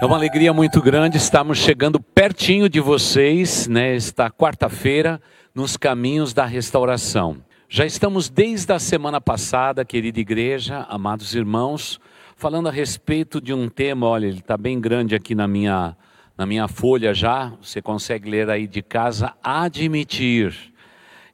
É uma alegria muito grande, estamos chegando pertinho de vocês, nesta quarta-feira, nos caminhos da restauração. Já estamos desde a semana passada, querida igreja, amados irmãos, falando a respeito de um tema, olha, ele está bem grande aqui na minha, na minha folha já, você consegue ler aí de casa, admitir.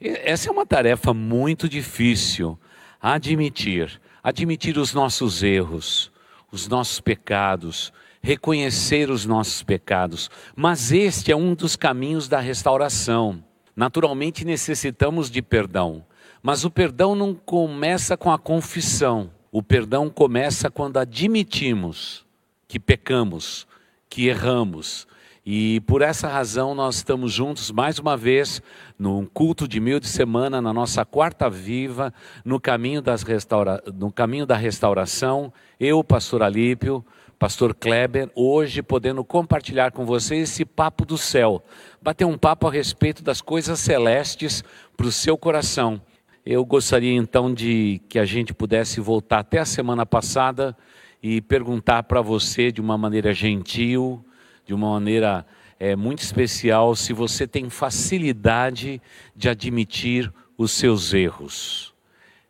Essa é uma tarefa muito difícil, admitir. Admitir os nossos erros, os nossos pecados, reconhecer os nossos pecados. Mas este é um dos caminhos da restauração. Naturalmente necessitamos de perdão, mas o perdão não começa com a confissão. O perdão começa quando admitimos que pecamos, que erramos. E por essa razão nós estamos juntos mais uma vez num culto de meio de semana, na nossa quarta viva, no caminho, das restaura... no caminho da restauração. Eu, pastor Alípio, pastor Kleber, hoje podendo compartilhar com vocês esse papo do céu, bater um papo a respeito das coisas celestes para o seu coração. Eu gostaria então de que a gente pudesse voltar até a semana passada e perguntar para você de uma maneira gentil, de uma maneira é, muito especial, se você tem facilidade de admitir os seus erros.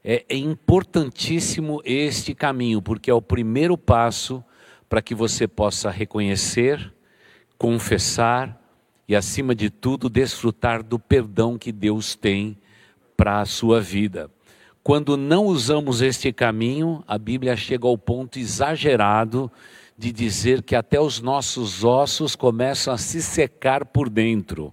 É, é importantíssimo este caminho, porque é o primeiro passo para que você possa reconhecer, confessar e, acima de tudo, desfrutar do perdão que Deus tem para a sua vida. Quando não usamos este caminho, a Bíblia chega ao ponto exagerado de dizer que até os nossos ossos começam a se secar por dentro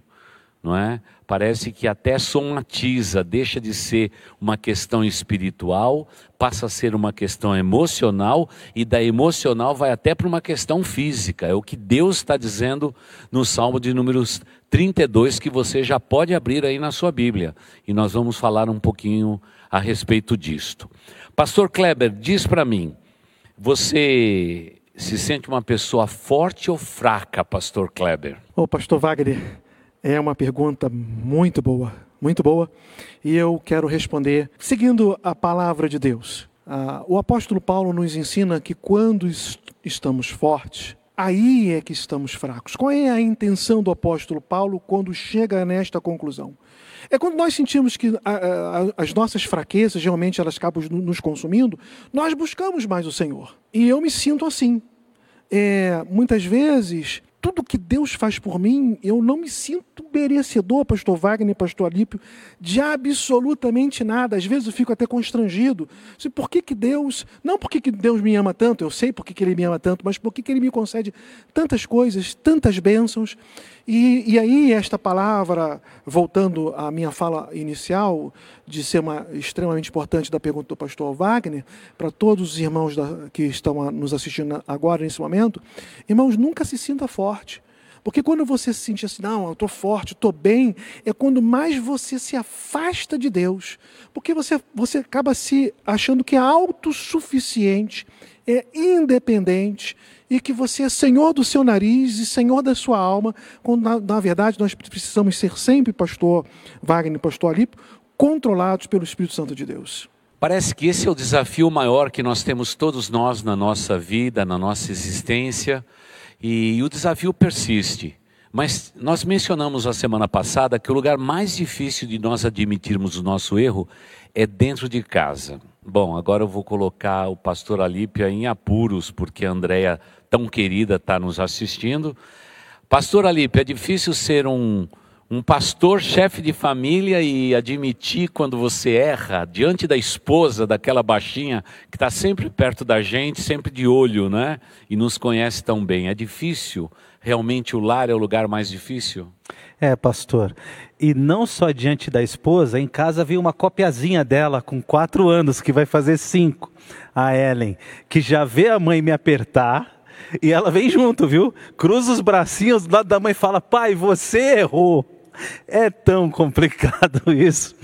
não é? Parece que até somatiza, deixa de ser uma questão espiritual, passa a ser uma questão emocional e da emocional vai até para uma questão física. É o que Deus está dizendo no Salmo de números 32 que você já pode abrir aí na sua Bíblia e nós vamos falar um pouquinho a respeito disto. Pastor Kleber, diz para mim, você se sente uma pessoa forte ou fraca, Pastor Kleber? Ô, Pastor Wagner, é uma pergunta muito boa, muito boa, e eu quero responder seguindo a palavra de Deus. Ah, o apóstolo Paulo nos ensina que quando estamos fortes, aí é que estamos fracos. Qual é a intenção do apóstolo Paulo quando chega nesta conclusão? É quando nós sentimos que a, a, as nossas fraquezas realmente elas acabam nos consumindo, nós buscamos mais o Senhor. E eu me sinto assim. É, muitas vezes tudo que Deus faz por mim, eu não me sinto merecedor, pastor Wagner, pastor Alípio, de absolutamente nada. Às vezes eu fico até constrangido. Por que, que Deus, não porque que Deus me ama tanto, eu sei porque que Ele me ama tanto, mas por que, que Ele me concede tantas coisas, tantas bênçãos. E, e aí esta palavra, voltando à minha fala inicial, de ser uma, extremamente importante da pergunta do pastor Wagner, para todos os irmãos da, que estão nos assistindo agora, nesse momento, irmãos, nunca se sinta forte. Porque quando você se sente assim, não, eu estou forte, estou bem, é quando mais você se afasta de Deus. Porque você, você acaba se achando que é autossuficiente, é independente e que você é senhor do seu nariz e senhor da sua alma, quando na, na verdade nós precisamos ser sempre, pastor Wagner, pastor Alipo, controlados pelo Espírito Santo de Deus. Parece que esse é o desafio maior que nós temos todos nós na nossa vida, na nossa existência, e o desafio persiste. Mas nós mencionamos a semana passada que o lugar mais difícil de nós admitirmos o nosso erro é dentro de casa. Bom, agora eu vou colocar o pastor Alípia em apuros, porque a Andréia, tão querida, está nos assistindo. Pastor Alípia, é difícil ser um, um pastor, chefe de família, e admitir quando você erra diante da esposa, daquela baixinha que está sempre perto da gente, sempre de olho, né? E nos conhece tão bem. É difícil. Realmente o lar é o lugar mais difícil? É, pastor. E não só diante da esposa, em casa vi uma copiazinha dela com quatro anos, que vai fazer cinco, a Ellen, que já vê a mãe me apertar. E ela vem junto, viu? Cruza os bracinhos do lado da mãe e fala: Pai, você errou. É tão complicado isso.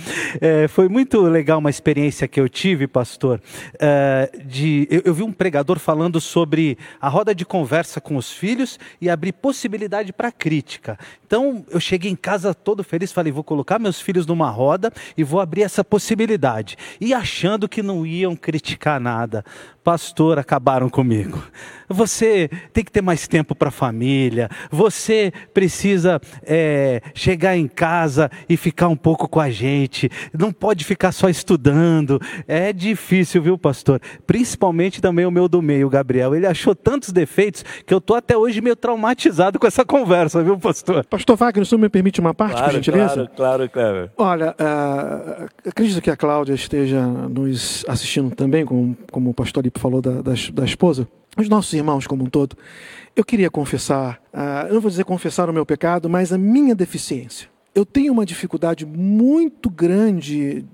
É, foi muito legal uma experiência que eu tive, pastor. É, de, eu, eu, vi um pregador falando sobre a roda de conversa com os filhos e abrir possibilidade para crítica. Então eu cheguei em casa todo feliz, falei: vou colocar meus filhos numa roda e vou abrir essa possibilidade. E achando que não iam criticar nada. Pastor, acabaram comigo. Você tem que ter mais tempo para a família. Você precisa é, chegar em casa e ficar um pouco com a gente. Não pode ficar só estudando. É difícil, viu, pastor? Principalmente também o meu do meio, Gabriel. Ele achou tantos defeitos que eu tô até hoje meio traumatizado com essa conversa, viu, pastor? Pastor Wagner, o senhor me permite uma parte, claro, por gentileza? Claro, claro, claro. Olha, uh, acredito que a Cláudia esteja nos assistindo também, como, como o pastor Falou da, da, da esposa os nossos irmãos como um todo, eu queria confessar, uh, eu não vou dizer confessar o meu pecado, mas a minha deficiência. Eu tenho uma dificuldade muito grande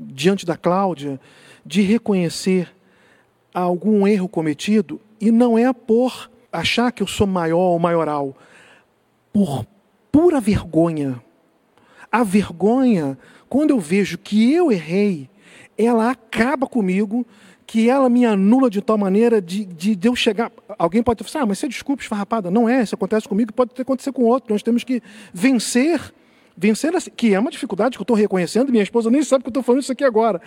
diante da Cláudia de reconhecer algum erro cometido e não é por achar que eu sou maior ou maioral, por pura vergonha. A vergonha, quando eu vejo que eu errei, ela acaba comigo que ela me anula de tal maneira de, de, de eu chegar. Alguém pode falar, ah, mas você desculpa, esfarrapada. Não é, isso acontece comigo, pode ter acontecido com outro. Nós temos que vencer, vencer, assim, que é uma dificuldade que eu estou reconhecendo, minha esposa nem sabe que eu estou falando isso aqui agora.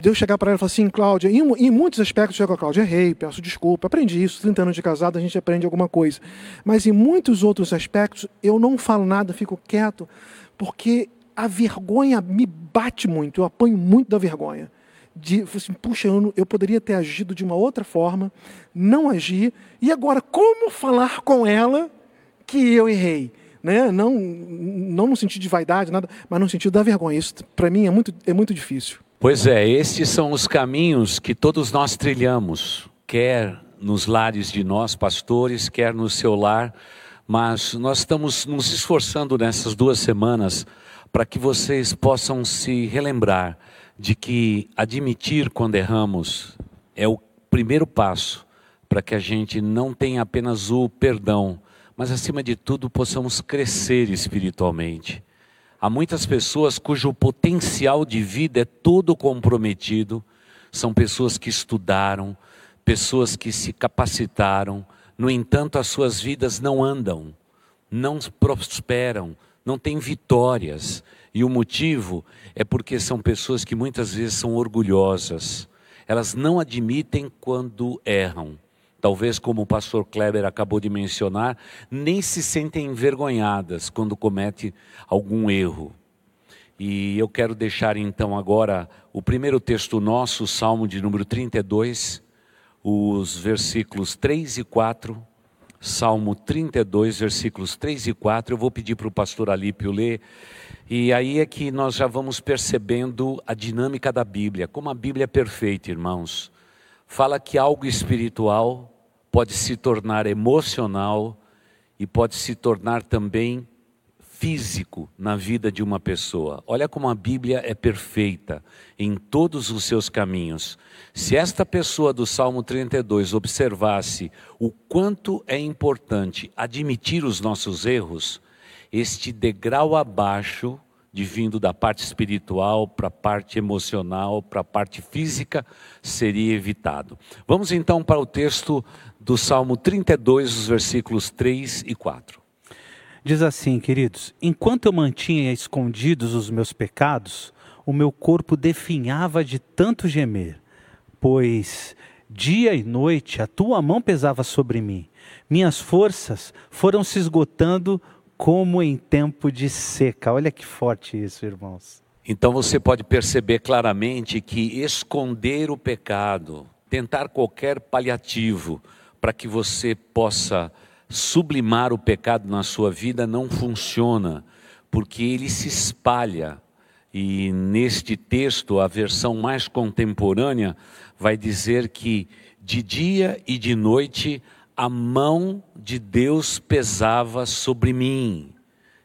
Deus chegar para ela e falar assim, Cláudia, em, em muitos aspectos, chega a Cláudia, errei, peço desculpa, aprendi isso, 30 anos de casado, a gente aprende alguma coisa. Mas em muitos outros aspectos, eu não falo nada, fico quieto, porque a vergonha me bate muito, eu apanho muito da vergonha de, assim, puxa, eu, eu poderia ter agido de uma outra forma, não agi, e agora como falar com ela que eu errei? Né? Não, não no sentido de vaidade, nada, mas no sentido da vergonha. Isso, para mim, é muito, é muito difícil. Pois é, estes são os caminhos que todos nós trilhamos, quer nos lares de nós, pastores, quer no seu lar, mas nós estamos nos esforçando nessas duas semanas para que vocês possam se relembrar de que admitir quando erramos é o primeiro passo para que a gente não tenha apenas o perdão, mas acima de tudo possamos crescer espiritualmente. Há muitas pessoas cujo potencial de vida é todo comprometido, são pessoas que estudaram, pessoas que se capacitaram, no entanto, as suas vidas não andam, não prosperam, não têm vitórias. E o motivo é porque são pessoas que muitas vezes são orgulhosas. Elas não admitem quando erram. Talvez, como o pastor Kleber acabou de mencionar, nem se sentem envergonhadas quando comete algum erro. E eu quero deixar então agora o primeiro texto nosso, o Salmo de número 32, os versículos 3 e 4. Salmo 32, versículos 3 e 4. Eu vou pedir para o pastor Alípio ler e aí é que nós já vamos percebendo a dinâmica da Bíblia, como a Bíblia é perfeita, irmãos. Fala que algo espiritual pode se tornar emocional e pode se tornar também físico na vida de uma pessoa. Olha como a Bíblia é perfeita em todos os seus caminhos. Se esta pessoa do Salmo 32 observasse o quanto é importante admitir os nossos erros, este degrau abaixo de vindo da parte espiritual para a parte emocional, para a parte física, seria evitado. Vamos então para o texto do Salmo 32, os versículos 3 e 4. Diz assim, queridos: Enquanto eu mantinha escondidos os meus pecados, o meu corpo definhava de tanto gemer, pois dia e noite a tua mão pesava sobre mim. Minhas forças foram se esgotando como em tempo de seca. Olha que forte isso, irmãos. Então você pode perceber claramente que esconder o pecado, tentar qualquer paliativo para que você possa sublimar o pecado na sua vida não funciona, porque ele se espalha. E neste texto, a versão mais contemporânea vai dizer que de dia e de noite a mão de Deus pesava sobre mim.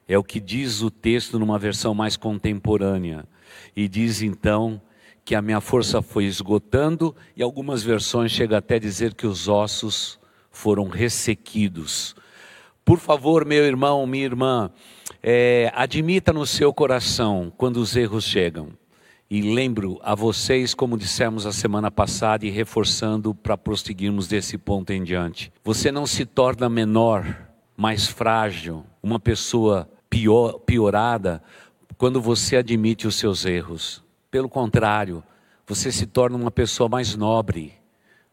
É o que diz o texto numa versão mais contemporânea. E diz então que a minha força foi esgotando, e algumas versões chegam até a dizer que os ossos foram ressequidos. Por favor, meu irmão, minha irmã, é, admita no seu coração quando os erros chegam. E lembro a vocês, como dissemos a semana passada e reforçando para prosseguirmos desse ponto em diante. Você não se torna menor, mais frágil, uma pessoa pior, piorada quando você admite os seus erros. Pelo contrário, você se torna uma pessoa mais nobre.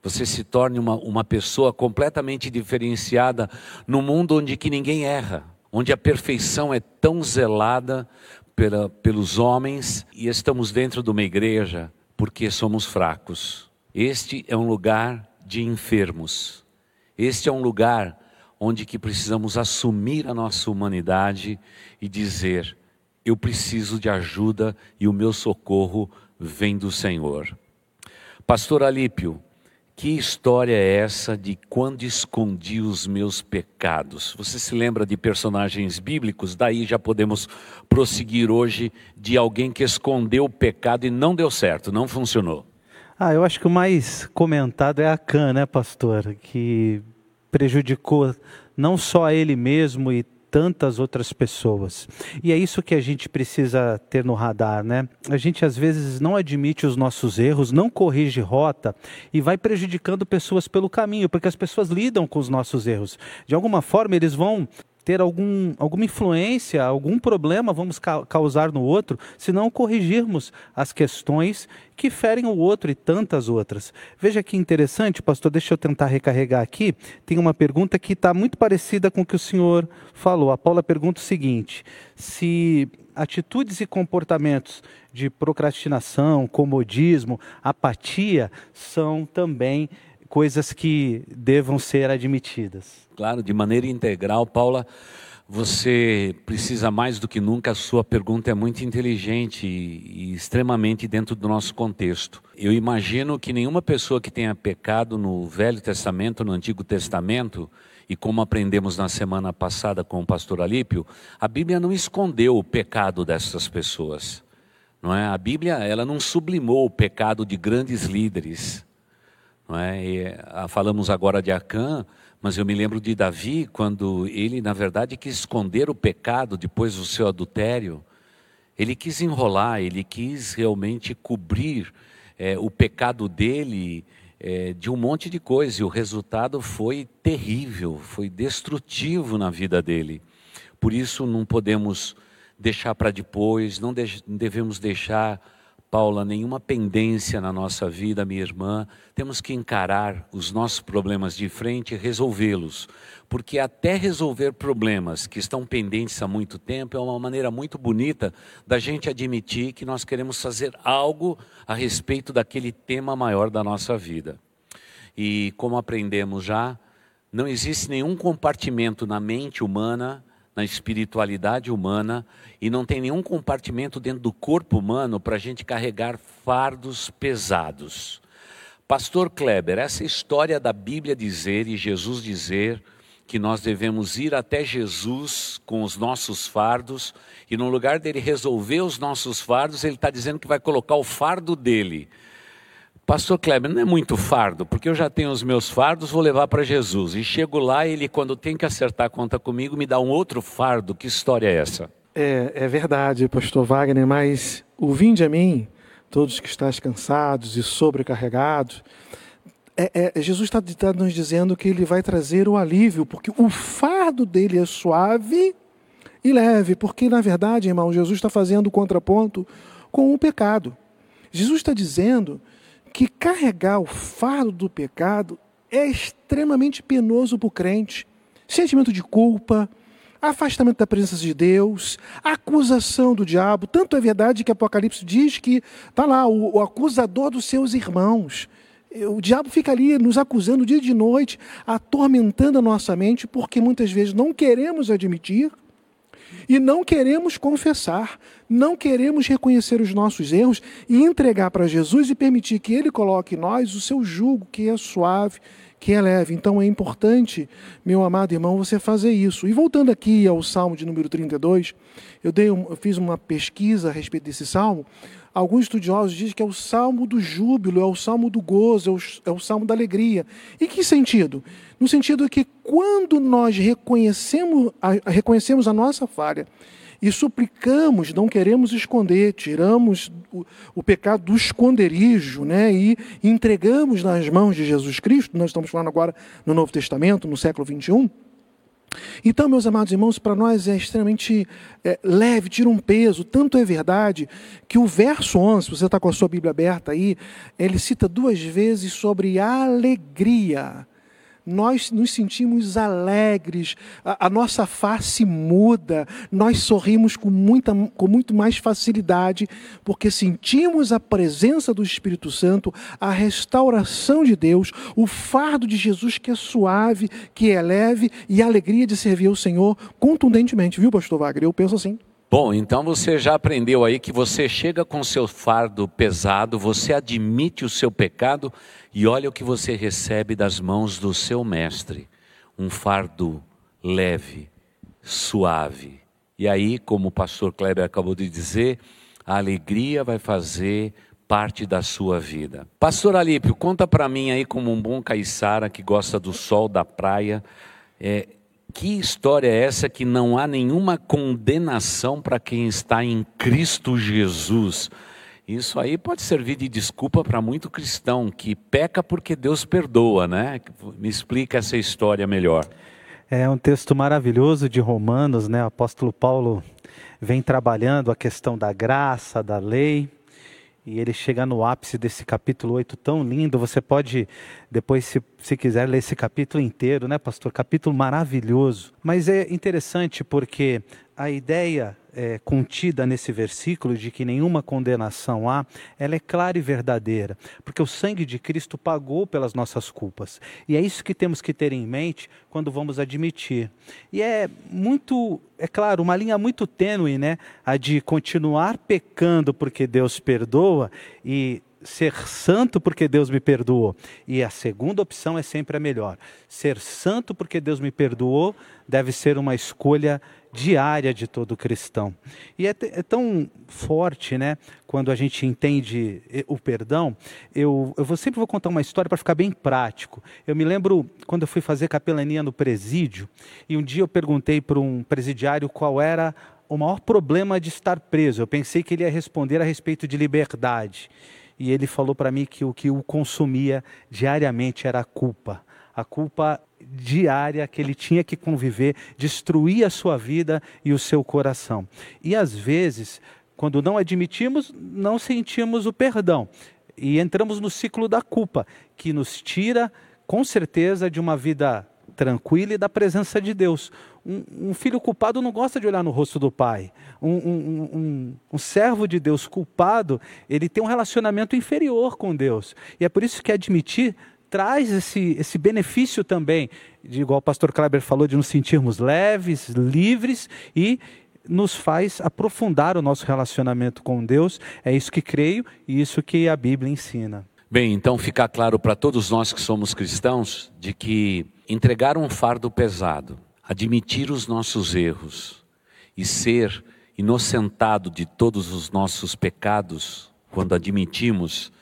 Você se torne uma, uma pessoa completamente diferenciada no mundo onde que ninguém erra, onde a perfeição é tão zelada pela, pelos homens e estamos dentro de uma igreja porque somos fracos. Este é um lugar de enfermos. Este é um lugar onde que precisamos assumir a nossa humanidade e dizer: eu preciso de ajuda e o meu socorro vem do Senhor. Pastor Alípio, que história é essa de quando escondi os meus pecados? Você se lembra de personagens bíblicos? Daí já podemos prosseguir hoje de alguém que escondeu o pecado e não deu certo, não funcionou. Ah, eu acho que o mais comentado é a Can, né, pastor? Que prejudicou não só ele mesmo e tantas outras pessoas. E é isso que a gente precisa ter no radar, né? A gente às vezes não admite os nossos erros, não corrige rota e vai prejudicando pessoas pelo caminho, porque as pessoas lidam com os nossos erros. De alguma forma, eles vão ter algum, alguma influência, algum problema vamos ca causar no outro, se não corrigirmos as questões que ferem o outro e tantas outras. Veja que interessante, pastor, deixa eu tentar recarregar aqui. Tem uma pergunta que está muito parecida com o que o senhor falou. A Paula pergunta o seguinte: se atitudes e comportamentos de procrastinação, comodismo, apatia são também coisas que devam ser admitidas. Claro, de maneira integral, Paula, você precisa mais do que nunca, a sua pergunta é muito inteligente e, e, extremamente dentro do nosso contexto. Eu imagino que nenhuma pessoa que tenha pecado no Velho Testamento, no Antigo Testamento, e como aprendemos na semana passada com o pastor Alípio, a Bíblia não escondeu o pecado dessas pessoas. Não é? A Bíblia ela não sublimou o pecado de grandes líderes. Não é? E, a, ah, falamos agora de Acã, mas eu me lembro de Davi, quando ele, na verdade, quis esconder o pecado depois do seu adultério. Ele quis enrolar, ele quis realmente cobrir é, o pecado dele é, de um monte de coisa, e o resultado foi terrível, foi destrutivo na vida dele. Por isso, não podemos deixar para depois, não devemos deixar Paula, nenhuma pendência na nossa vida, minha irmã. Temos que encarar os nossos problemas de frente e resolvê-los. Porque até resolver problemas que estão pendentes há muito tempo é uma maneira muito bonita da gente admitir que nós queremos fazer algo a respeito daquele tema maior da nossa vida. E como aprendemos já, não existe nenhum compartimento na mente humana na espiritualidade humana e não tem nenhum compartimento dentro do corpo humano para a gente carregar fardos pesados. Pastor Kleber, essa história da Bíblia dizer e Jesus dizer que nós devemos ir até Jesus com os nossos fardos e no lugar dele resolver os nossos fardos, ele está dizendo que vai colocar o fardo dele Pastor Kleber, não é muito fardo, porque eu já tenho os meus fardos, vou levar para Jesus. E chego lá, ele, quando tem que acertar a conta comigo, me dá um outro fardo. Que história é essa? É, é verdade, pastor Wagner, mas o vinde a mim, todos que estáis cansados e sobrecarregados, é, é, Jesus está tá nos dizendo que ele vai trazer o alívio, porque o fardo dele é suave e leve, porque na verdade, irmão, Jesus está fazendo o contraponto com o pecado. Jesus está dizendo que carregar o fardo do pecado é extremamente penoso para o crente. Sentimento de culpa, afastamento da presença de Deus, acusação do diabo. Tanto é verdade que Apocalipse diz que está lá o, o, acusador dos seus irmãos. O diabo fica ali nos acusando dia e de noite, atormentando a nossa mente, porque muitas vezes não queremos admitir e não queremos confessar, não queremos reconhecer os nossos erros e entregar para Jesus e permitir que Ele coloque em nós o seu jugo, que é suave, que é leve. Então é importante, meu amado irmão, você fazer isso. E voltando aqui ao Salmo de número 32, eu, dei um, eu fiz uma pesquisa a respeito desse salmo. Alguns estudiosos dizem que é o salmo do júbilo, é o salmo do gozo, é o, é o salmo da alegria. Em que sentido? No sentido que quando nós reconhecemos a, reconhecemos a nossa falha e suplicamos, não queremos esconder, tiramos o, o, pecado do esconderijo né, e entregamos nas mãos de Jesus Cristo, nós estamos falando agora no Novo Testamento, no século 21, Então, meus amados irmãos, para nós é extremamente é, leve, tira um peso. Tanto é verdade que o verso 11, se você está com a sua Bíblia aberta aí, ele cita duas vezes sobre alegria nós nos sentimos alegres, a, a, nossa face muda, nós sorrimos com, muita, com muito mais facilidade, porque sentimos a presença do Espírito Santo, a restauração de Deus, o fardo de Jesus que é suave, que é leve e a alegria de servir ao Senhor contundentemente, viu, Pastor Wagner? Eu penso assim. Bom, então você já aprendeu aí que você chega com seu fardo pesado, você admite o seu pecado e olha o que você recebe das mãos do seu mestre: um fardo leve, suave. E aí, como o pastor Kleber acabou de dizer, a alegria vai fazer parte da sua vida. Pastor Alípio, conta para mim aí como um bom caiçara que gosta do sol da praia, é, que história é essa que não há nenhuma condenação para quem está em Cristo Jesus? Isso aí pode servir de desculpa para muito cristão que peca porque Deus perdoa, né? Me explica essa história melhor. É um texto maravilhoso de Romanos, né? O apóstolo Paulo vem trabalhando a questão da graça, da lei. E ele chega no ápice desse capítulo 8 tão lindo. Você pode, depois, se, se quiser, ler esse capítulo inteiro, né, pastor? Capítulo maravilhoso. Mas é interessante porque a ideia é, contida nesse versículo de que nenhuma condenação há, ela é clara e verdadeira, porque o sangue de Cristo pagou pelas nossas culpas. E é isso que temos que ter em mente quando vamos admitir. E é muito, é claro, uma linha muito tênue, né? A de continuar pecando porque Deus perdoa e ser santo porque Deus me perdoou. E a segunda opção é sempre a melhor. Ser santo porque Deus me perdoou deve ser uma escolha diária de todo cristão. E é, é, tão forte, né, quando a gente entende o perdão. Eu, eu vou, sempre vou contar uma história para ficar bem prático. Eu me lembro quando eu fui fazer capelania no presídio, e um dia eu perguntei para um presidiário qual era o maior problema de estar preso. Eu pensei que ele ia responder a respeito de liberdade. E ele falou para mim que o que o consumia diariamente era a culpa. A culpa diária que ele tinha que conviver, destruir a sua vida e o seu coração. E às vezes, quando não admitimos, não sentimos o perdão e entramos no ciclo da culpa, que nos tira, com certeza, de uma vida tranquila e da presença de Deus. Um, um filho culpado não gosta de olhar no rosto do pai. Um, um, um, servo de Deus culpado, ele tem um relacionamento inferior com Deus. E é por isso que admitir traz esse, esse benefício também, de, igual o pastor Kleber falou, de nos sentirmos leves, livres e nos faz aprofundar o nosso relacionamento com Deus. É isso que creio e isso que a Bíblia ensina. Bem, então fica claro para todos nós que somos cristãos de que entregar um fardo pesado, admitir os nossos erros e ser inocentado de todos os nossos pecados, quando admitimos,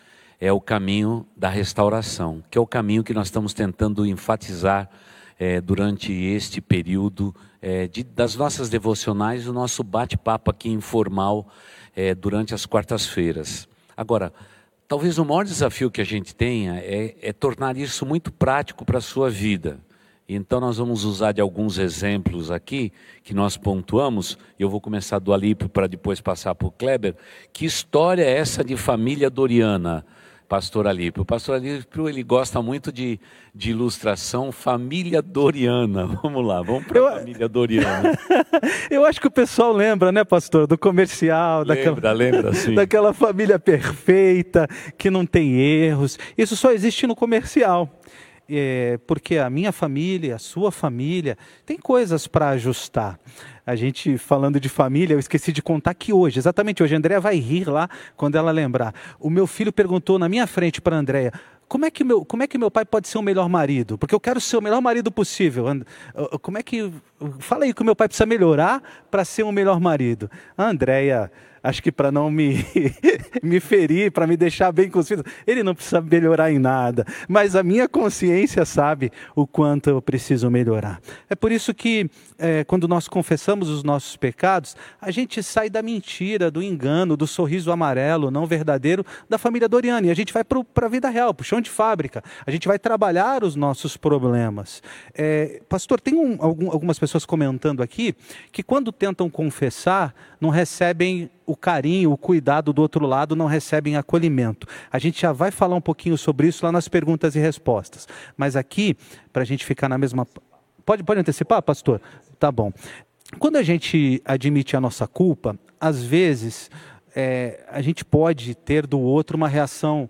é o caminho da restauração, que é o caminho que nós estamos tentando enfatizar é, durante este período é, de, das nossas devocionais, o nosso bate-papo aqui informal é, durante as quartas-feiras. Agora, talvez o maior desafio que a gente tenha é, é tornar isso muito prático para a sua vida. Então nós vamos usar de alguns exemplos aqui que nós pontuamos. Eu vou começar do Alípio para depois passar para o Kleber. Que história é essa de família Doriana? Pastor Alípio. O pastor Alípio, ele gosta muito de, de ilustração família Doriana. Vamos lá, vamos para a família Doriana. Eu acho que o pessoal lembra, né, pastor, do comercial, lembra, daquela, lembra, sim. daquela família perfeita, que não tem erros. Isso só existe no comercial. É, porque a minha família, a sua família, tem coisas para ajustar a gente falando de família, eu esqueci de contar que hoje, exatamente hoje, a Andréia vai rir lá quando ela lembrar. O meu filho perguntou na minha frente para a Andréia, como é, que meu, como é que meu pai pode ser o melhor marido? Porque eu quero ser o melhor marido possível. Como é que. Fala aí que o meu pai precisa melhorar para ser o melhor marido. A Andréia acho que para não me, me ferir, para me deixar bem filhos, ele não precisa melhorar em nada, mas a minha consciência sabe o quanto eu preciso melhorar. É por isso que, é, quando nós confessamos os nossos pecados, a gente sai da mentira, do engano, do sorriso amarelo, não verdadeiro, da família Doriana, e a gente vai para a vida real, para o chão de fábrica. A gente vai trabalhar os nossos problemas. É, pastor, tem um, algum, algumas pessoas comentando aqui que quando tentam confessar, não recebem o carinho, o cuidado do outro lado, não recebem acolhimento. A gente já vai falar um pouquinho sobre isso lá nas perguntas e respostas. Mas aqui, para a gente ficar na mesma. Pode, pode antecipar, pastor? Tá bom. Quando a gente admite a nossa culpa, às vezes é, a gente pode ter do outro uma reação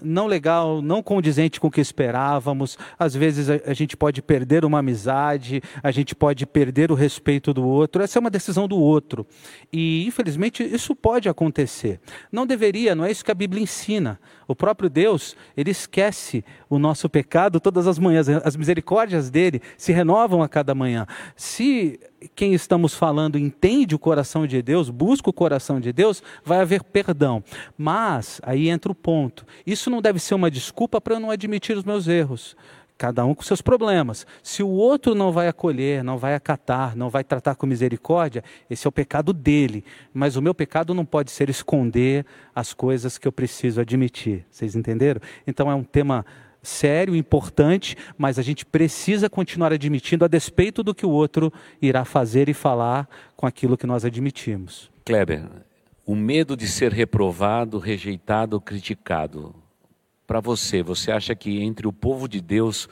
não legal, não condizente com o que esperávamos. Às vezes a, a, gente pode perder uma amizade, a gente pode perder o respeito do outro. Essa é uma decisão do outro. E infelizmente isso pode acontecer. Não deveria, não é isso que a Bíblia ensina. O próprio Deus, ele esquece o nosso pecado todas as manhãs. As misericórdias dele se renovam a cada manhã. Se quem estamos falando entende o coração de Deus, busca o coração de Deus, vai haver perdão. Mas, aí entra o ponto: isso não deve ser uma desculpa para eu não admitir os meus erros. Cada um com seus problemas. Se o outro não vai acolher, não vai acatar, não vai tratar com misericórdia, esse é o pecado dele. Mas o meu pecado não pode ser esconder as coisas que eu preciso admitir. Vocês entenderam? Então é um tema sério, importante, mas a gente precisa continuar admitindo a despeito do que o outro irá fazer e falar com aquilo que nós admitimos. Kleber, o medo de ser reprovado, rejeitado, criticado. Para você, você acha que entre o povo de Deus,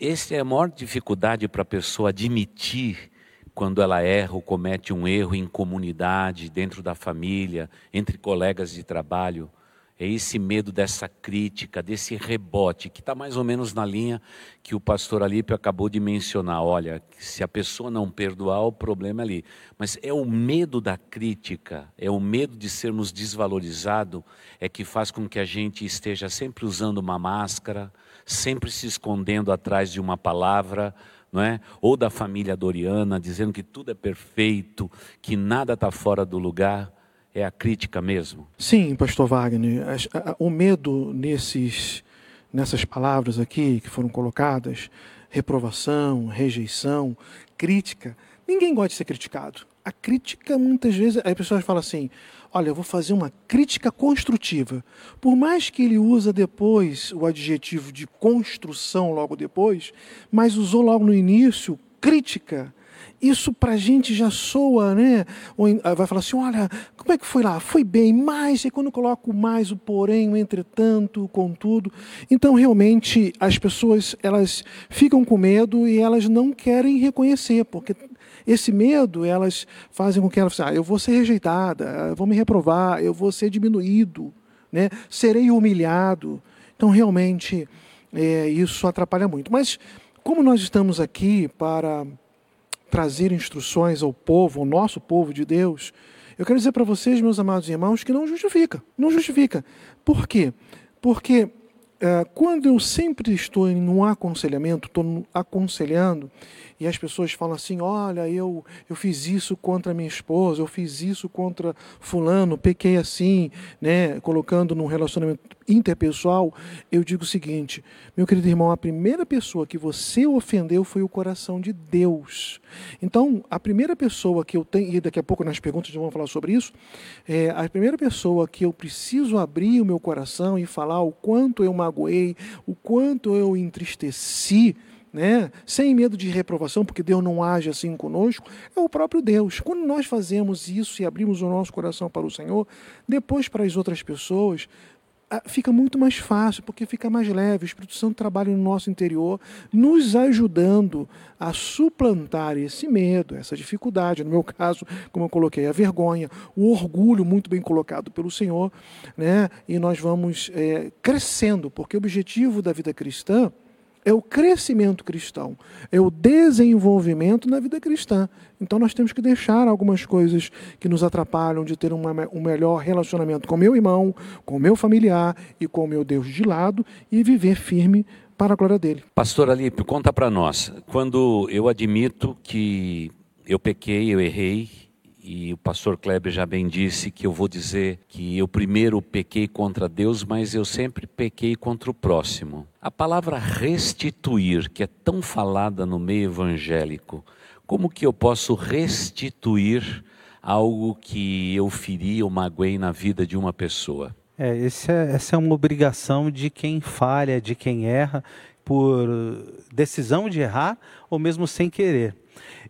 essa é a maior dificuldade para a pessoa admitir quando ela erra ou comete um erro em comunidade, dentro da família, entre colegas de trabalho? É esse medo dessa crítica, desse rebote, que está mais ou menos na linha que o pastor Alípio acabou de mencionar. Olha, se a pessoa não perdoar, o problema é ali. Mas é o medo da crítica, é o medo de sermos desvalorizados, é que faz com que a gente esteja sempre usando uma máscara, sempre se escondendo atrás de uma palavra, é? Ou da família Doriana, dizendo que tudo é perfeito, que nada está fora do lugar é a crítica mesmo? Sim, pastor Wagner. O medo nesses, nessas palavras aqui que foram colocadas, reprovação, rejeição, crítica, ninguém gosta de ser criticado. A crítica, muitas vezes, as pessoas falam assim: olha, eu vou fazer uma crítica construtiva. Por mais que ele usa depois o adjetivo de construção logo depois, mas usou logo no início crítica isso para a gente já soa, né? Ou vai falar assim: olha, como é que foi lá? Foi bem, mas, e quando eu coloco mais o porém, o entretanto, contudo. Então, realmente, as pessoas elas ficam com medo e elas não querem reconhecer, porque esse medo elas fazem com que elas ah, eu vou ser rejeitada, vou me reprovar, eu vou ser diminuído, né? serei humilhado. Então, realmente, é, isso atrapalha muito. Mas, como nós estamos aqui para trazer instruções ao povo, ao nosso povo de Deus, eu quero dizer para vocês, meus amados irmãos, que não justifica. Não justifica. Por quê? Porque é, quando eu sempre estou em um aconselhamento, estou aconselhando, e as pessoas falam assim: olha, eu, eu fiz isso contra minha esposa, eu fiz isso contra Fulano, pequei assim, né, colocando num relacionamento interpessoal. Eu digo o seguinte, meu querido irmão, a primeira pessoa que você ofendeu foi o coração de Deus. Então, a primeira pessoa que eu tenho, e daqui a pouco nas perguntas vamos falar sobre isso, é, a primeira pessoa que eu preciso abrir o meu coração e falar o quanto eu magoei, o quanto eu entristeci, né? sem medo de reprovação, porque Deus não age assim conosco, é o próprio Deus. Quando nós fazemos isso e abrimos o nosso coração para o Senhor, depois para as outras pessoas, fica muito mais fácil, porque fica mais leve. O Espírito Santo trabalha no nosso interior, nos ajudando a suplantar esse medo, essa dificuldade. No meu caso, como eu coloquei, a vergonha, o orgulho muito bem colocado pelo Senhor, né? e nós vamos é, crescendo, porque o objetivo da vida cristã é o crescimento cristão, é o desenvolvimento na vida cristã. Então nós temos que deixar algumas coisas que nos atrapalham de ter uma, um melhor relacionamento com meu irmão, com meu familiar e com meu Deus de lado e viver firme para a glória dele. Pastor Alípio, conta para nós. Quando eu admito que eu pequei, eu errei, e o pastor Kleber já bem disse que eu vou dizer que eu primeiro pequei contra Deus, mas eu sempre pequei contra o próximo. A palavra restituir, que é tão falada no meio evangélico, como que eu posso restituir algo que eu feri ou magoei na vida de uma pessoa? É, é, essa é uma obrigação de quem falha, de quem erra, por decisão de errar ou mesmo sem querer.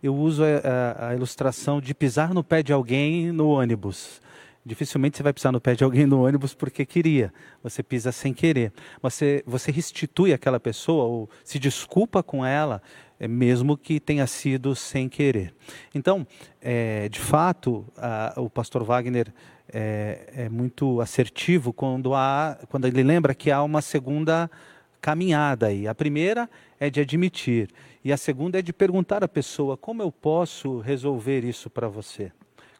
Eu uso a, a, a ilustração de pisar no pé de alguém no ônibus. Dificilmente você vai pisar no pé de alguém no ônibus porque queria. Você pisa sem querer. Você, você restitui aquela pessoa ou se desculpa com ela, é, mesmo que tenha sido sem querer. Então, é, de fato, a, o pastor Wagner é, é, muito assertivo quando, há, quando ele lembra que há uma segunda caminhada aí. A primeira é de admitir e a segunda é de perguntar à pessoa como eu posso resolver isso para você,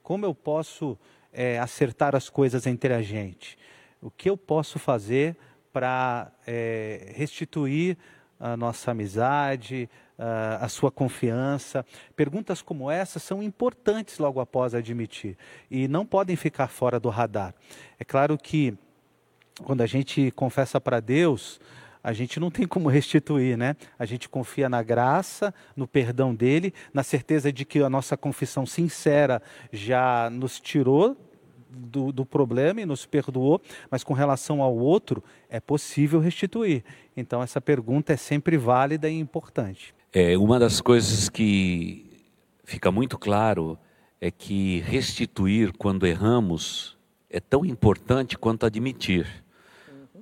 como eu posso é, acertar as coisas entre a gente, o que eu posso fazer para é, restituir a nossa amizade, a sua confiança. Perguntas como essa são importantes logo após admitir e não podem ficar fora do radar. É claro que quando a gente confessa para Deus, a gente não tem como restituir, né? A gente confia na graça, no perdão dele, na certeza de que a nossa confissão sincera já nos tirou do, do, problema e nos perdoou, mas com relação ao outro, é possível restituir. Então, essa pergunta é sempre válida e importante. É, uma das coisas que fica muito claro é que restituir quando erramos é tão importante quanto admitir.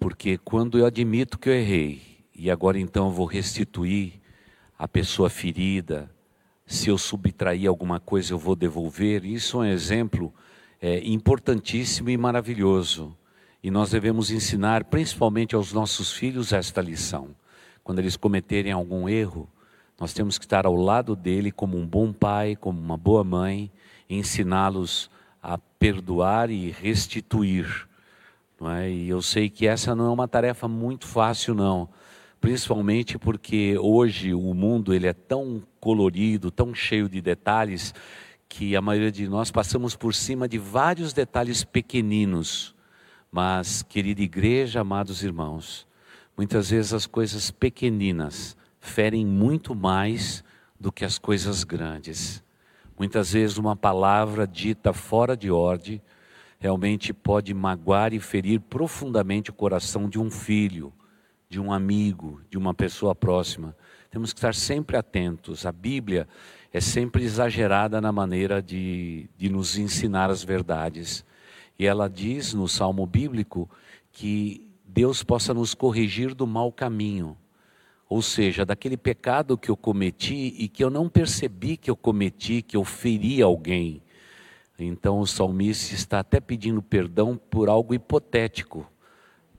Porque quando eu admito que eu errei e agora então eu vou restituir a pessoa ferida, se eu subtrair alguma coisa eu vou devolver, isso é um exemplo é, importantíssimo e maravilhoso. E nós devemos ensinar principalmente aos nossos filhos esta lição. Quando eles cometerem algum erro, nós temos que estar ao lado dele como um bom pai, como uma boa mãe, ensiná-los a perdoar e restituir não é? E eu sei que essa não é uma tarefa muito fácil, não. Principalmente porque hoje o mundo ele é tão colorido, tão cheio de detalhes, que a maioria de nós passamos por cima de vários detalhes pequeninos. Mas, querida igreja, amados irmãos, muitas vezes as coisas pequeninas ferem muito mais do que as coisas grandes. Muitas vezes uma palavra dita fora de ordem realmente pode magoar e ferir profundamente o coração de um filho, de um amigo, de uma pessoa próxima. Temos que estar sempre atentos. A Bíblia é sempre exagerada na maneira de, de nos ensinar as verdades. E ela diz no salmo bíblico que Deus possa nos corrigir do mau caminho. Ou seja, daquele pecado que eu cometi e que eu não percebi que eu cometi, que eu feri alguém então o salmista está até pedindo perdão por algo hipotético,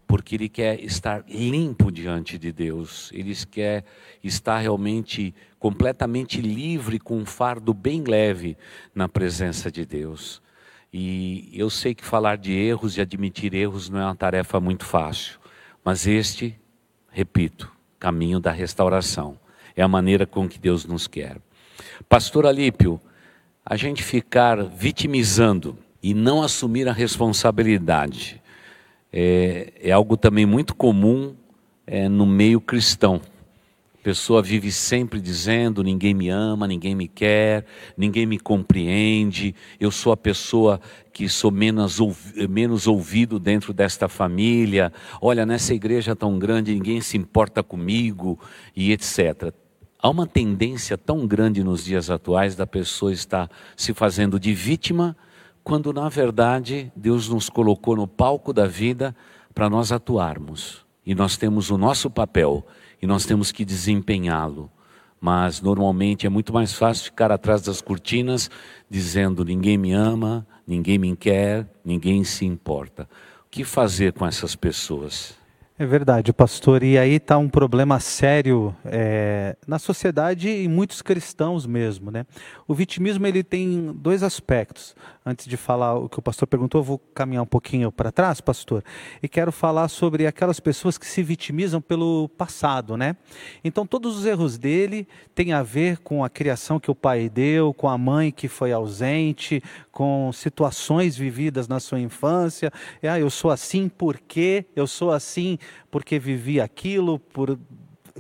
porque ele quer estar limpo diante de Deus, ele quer estar realmente completamente livre, com um fardo bem leve na presença de Deus. E eu sei que falar de erros e admitir erros não é uma tarefa muito fácil, mas este, repito, caminho da restauração, é a maneira com que Deus nos quer. Pastor Alípio, a gente ficar vitimizando e não assumir a responsabilidade é, é algo também muito comum é, no meio cristão. A pessoa vive sempre dizendo: ninguém me ama, ninguém me quer, ninguém me compreende, eu sou a pessoa que sou menos, menos ouvido dentro desta família. Olha, nessa igreja tão grande, ninguém se importa comigo, e etc. Há uma tendência tão grande nos dias atuais da pessoa estar se fazendo de vítima, quando na verdade Deus nos colocou no palco da vida para nós atuarmos. E nós temos o nosso papel e nós temos que desempenhá-lo. Mas normalmente é muito mais fácil ficar atrás das cortinas dizendo: ninguém me ama, ninguém me quer, ninguém se importa. O que fazer com essas pessoas? É verdade, pastor. E aí está um problema sério é, na sociedade e muitos cristãos mesmo, né? O vitimismo ele tem dois aspectos. Antes de falar o que o pastor perguntou, eu vou caminhar um pouquinho para trás, pastor, e quero falar sobre aquelas pessoas que se vitimizam pelo passado, né? Então todos os erros dele têm a ver com a criação que o pai deu, com a mãe que foi ausente, com situações vividas na sua infância. Ah, eu sou assim porque eu sou assim porque vivi aquilo, por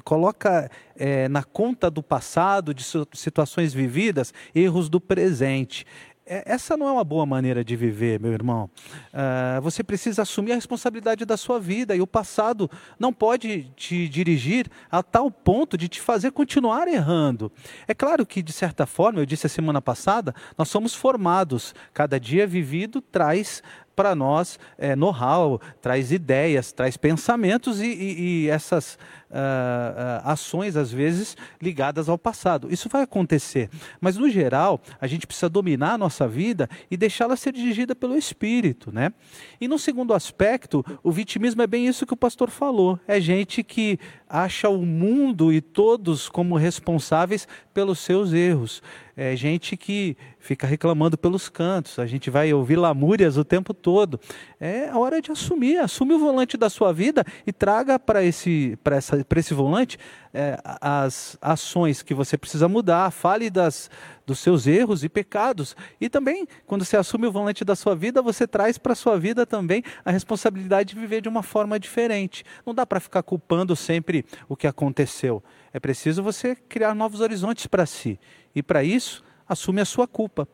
coloca é, na conta do passado, de situações vividas, erros do presente. É, essa não é uma boa maneira de viver, meu irmão. Uh, você precisa assumir a responsabilidade da sua vida e o passado não pode te dirigir a tal ponto de te fazer continuar errando. É claro que, de certa forma, eu disse a semana passada, nós somos formados. Cada dia vivido traz para nós é, know-how, traz ideias, traz pensamentos e, e, e essas uh, uh, ações, às vezes, ligadas ao passado. Isso vai acontecer. Mas, no geral, a gente precisa dominar a nossa vida e deixá-la ser dirigida pelo Espírito. Né? E, no segundo aspecto, o vitimismo é bem isso que o pastor falou. É gente que acha o mundo e todos como responsáveis pelos seus erros é gente que fica reclamando pelos cantos, a gente vai ouvir lamúrias o tempo todo. É hora de assumir, assume o volante da sua vida e traga para esse, essa, esse volante é, as ações que você precisa mudar, fale das, dos seus erros e pecados. E também, quando você assume o volante da sua vida, você traz para a sua vida também a responsabilidade de viver de uma forma diferente. Não dá para ficar culpando sempre o que aconteceu. É preciso você criar novos horizontes para si. E para isso, assume a sua culpa.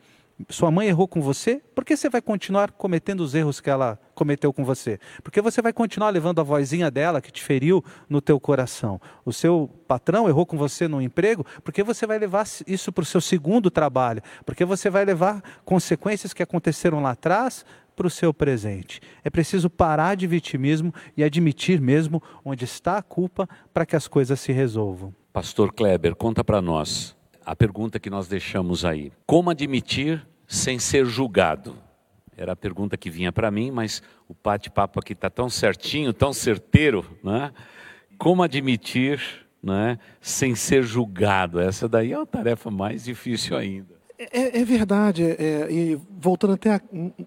Sua mãe errou com você, por que você vai continuar cometendo os erros que ela cometeu com você? Porque você vai continuar levando a vozinha dela que te feriu no teu coração. O seu patrão errou com você no emprego, porque você vai levar isso para o seu segundo trabalho? Porque você vai levar consequências que aconteceram lá atrás para o seu presente. É preciso parar de vitimismo e admitir mesmo onde está a culpa para que as coisas se resolvam. Pastor Kleber, conta para nós a pergunta que nós deixamos aí. Como admitir sem ser julgado? Era a pergunta que vinha para mim, mas o bate-papo aqui está tão certinho, tão certeiro, né? Como admitir né, sem ser julgado? Essa daí é a tarefa mais difícil ainda. É, é verdade, é e voltando até a,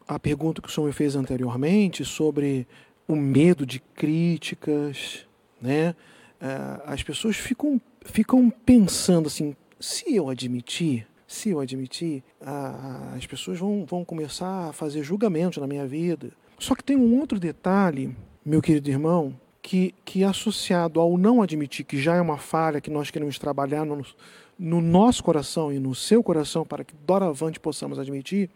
a, pergunta que o senhor me fez anteriormente sobre o medo de críticas, né? É, as pessoas ficam, ficam pensando assim, se eu admitir, se eu admitir, ah, as pessoas vão, vão começar a fazer julgamentos na minha vida. Só que tem um outro detalhe, meu querido irmão, que, que associado ao não admitir, que já é uma falha que nós queremos trabalhar no, no nosso coração e no seu coração, para que doravante possamos admitir,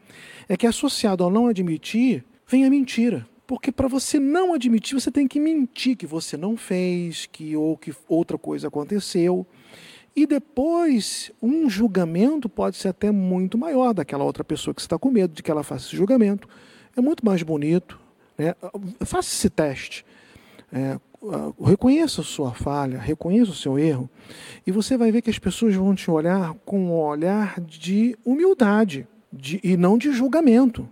é que associado ao não admitir, vem a mentira. Porque para você não admitir, você tem que mentir que você não fez, que ou que outra coisa aconteceu. E depois, um julgamento pode ser até muito maior daquela outra pessoa que está com medo de que ela faça esse julgamento. É muito mais bonito. Né? Faça esse teste. É, ah, reconheça a sua falha, reconheça o seu erro, e você vai ver que as pessoas vão te olhar com um olhar de humildade de, e não de julgamento.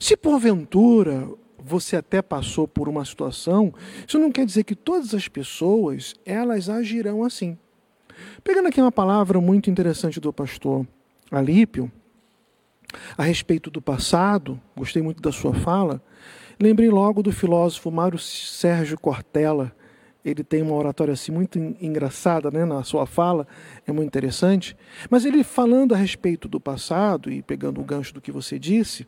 Se porventura você até passou por uma situação, isso não quer dizer que todas as pessoas elas agirão assim. Pegando aqui uma palavra muito interessante do pastor Alípio, a respeito do passado, gostei muito da sua fala, Lembrei logo do filósofo Mário Sérgio Cortella. Ele tem uma oratória assim muito engraçada, né, na sua fala, é muito interessante. Mas ele falando a respeito do passado e pegando o gancho do que você disse,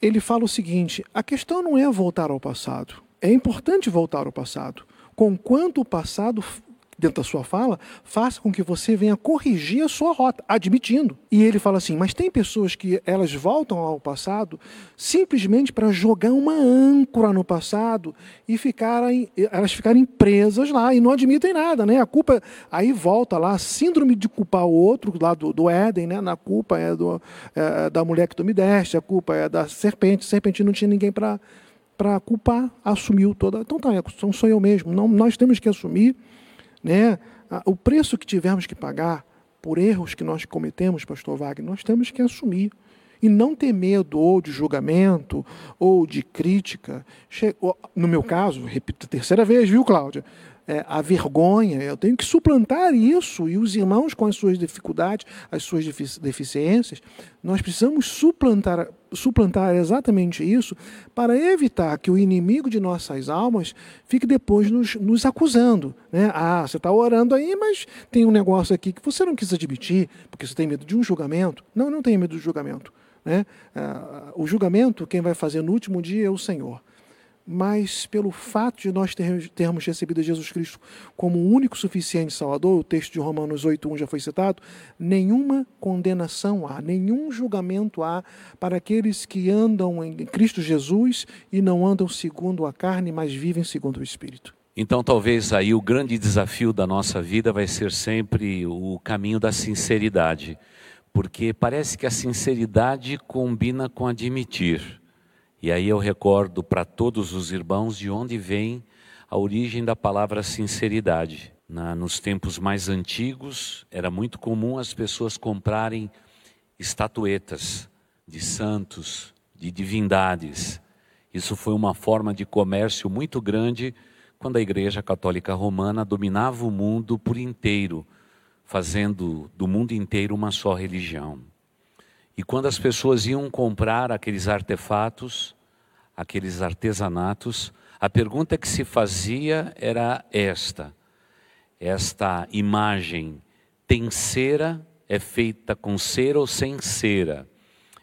ele fala o seguinte: a questão não é voltar ao passado. É importante voltar ao passado, conquanto o passado dentro da sua fala, faça com que você venha corrigir a sua rota, admitindo. E ele fala assim: mas tem pessoas que elas voltam ao passado simplesmente para jogar uma âncora no passado e ficarem, elas ficarem presas lá e não admitem nada, né? A culpa aí volta lá, síndrome de culpar o outro lá do, do Éden, né? Na culpa é, do, é da mulher que tu me deste, a culpa é da serpente, a serpente não tinha ninguém para para culpar, assumiu toda. Então tá, então sou eu mesmo. Não, nós temos que assumir né? O preço que tivermos que pagar por erros que nós cometemos, pastor Wagner, nós temos que assumir. E não ter medo ou de julgamento ou de crítica. No meu caso, repito a terceira vez, viu, Cláudia? é, a vergonha, eu tenho que suplantar isso, e os irmãos com as suas dificuldades, as suas deficiências, nós precisamos suplantar, suplantar exatamente isso para evitar que o inimigo de nossas almas fique depois nos, nos acusando. Né? Ah, você está orando aí, mas tem um negócio aqui que você não quis admitir, porque você tem medo de um julgamento. Não, não tenho medo do julgamento. Né? Ah, o julgamento, quem vai fazer no último dia é o Senhor. Mas pelo fato de nós ter, termos recebido Jesus Cristo como o único suficiente Salvador, o texto de Romanos 8.1 já foi citado, nenhuma condenação há, nenhum julgamento há para aqueles que andam em Cristo Jesus e não andam segundo a carne, mas vivem segundo o Espírito. Então, talvez aí o grande desafio da nossa vida vai ser sempre o caminho da sinceridade, porque parece que a sinceridade combina com admitir. E aí eu recordo para todos os irmãos de onde vem a origem da palavra sinceridade. Na, nos tempos mais antigos, era muito comum as pessoas comprarem estatuetas de santos, de divindades. Isso foi uma forma de comércio muito grande quando a Igreja Católica Romana dominava o mundo por inteiro, fazendo do mundo inteiro uma só religião. E quando as pessoas iam comprar aqueles artefatos, aqueles artesanatos, a pergunta que se fazia era esta: esta imagem tem cera, é feita com cera ou sem cera?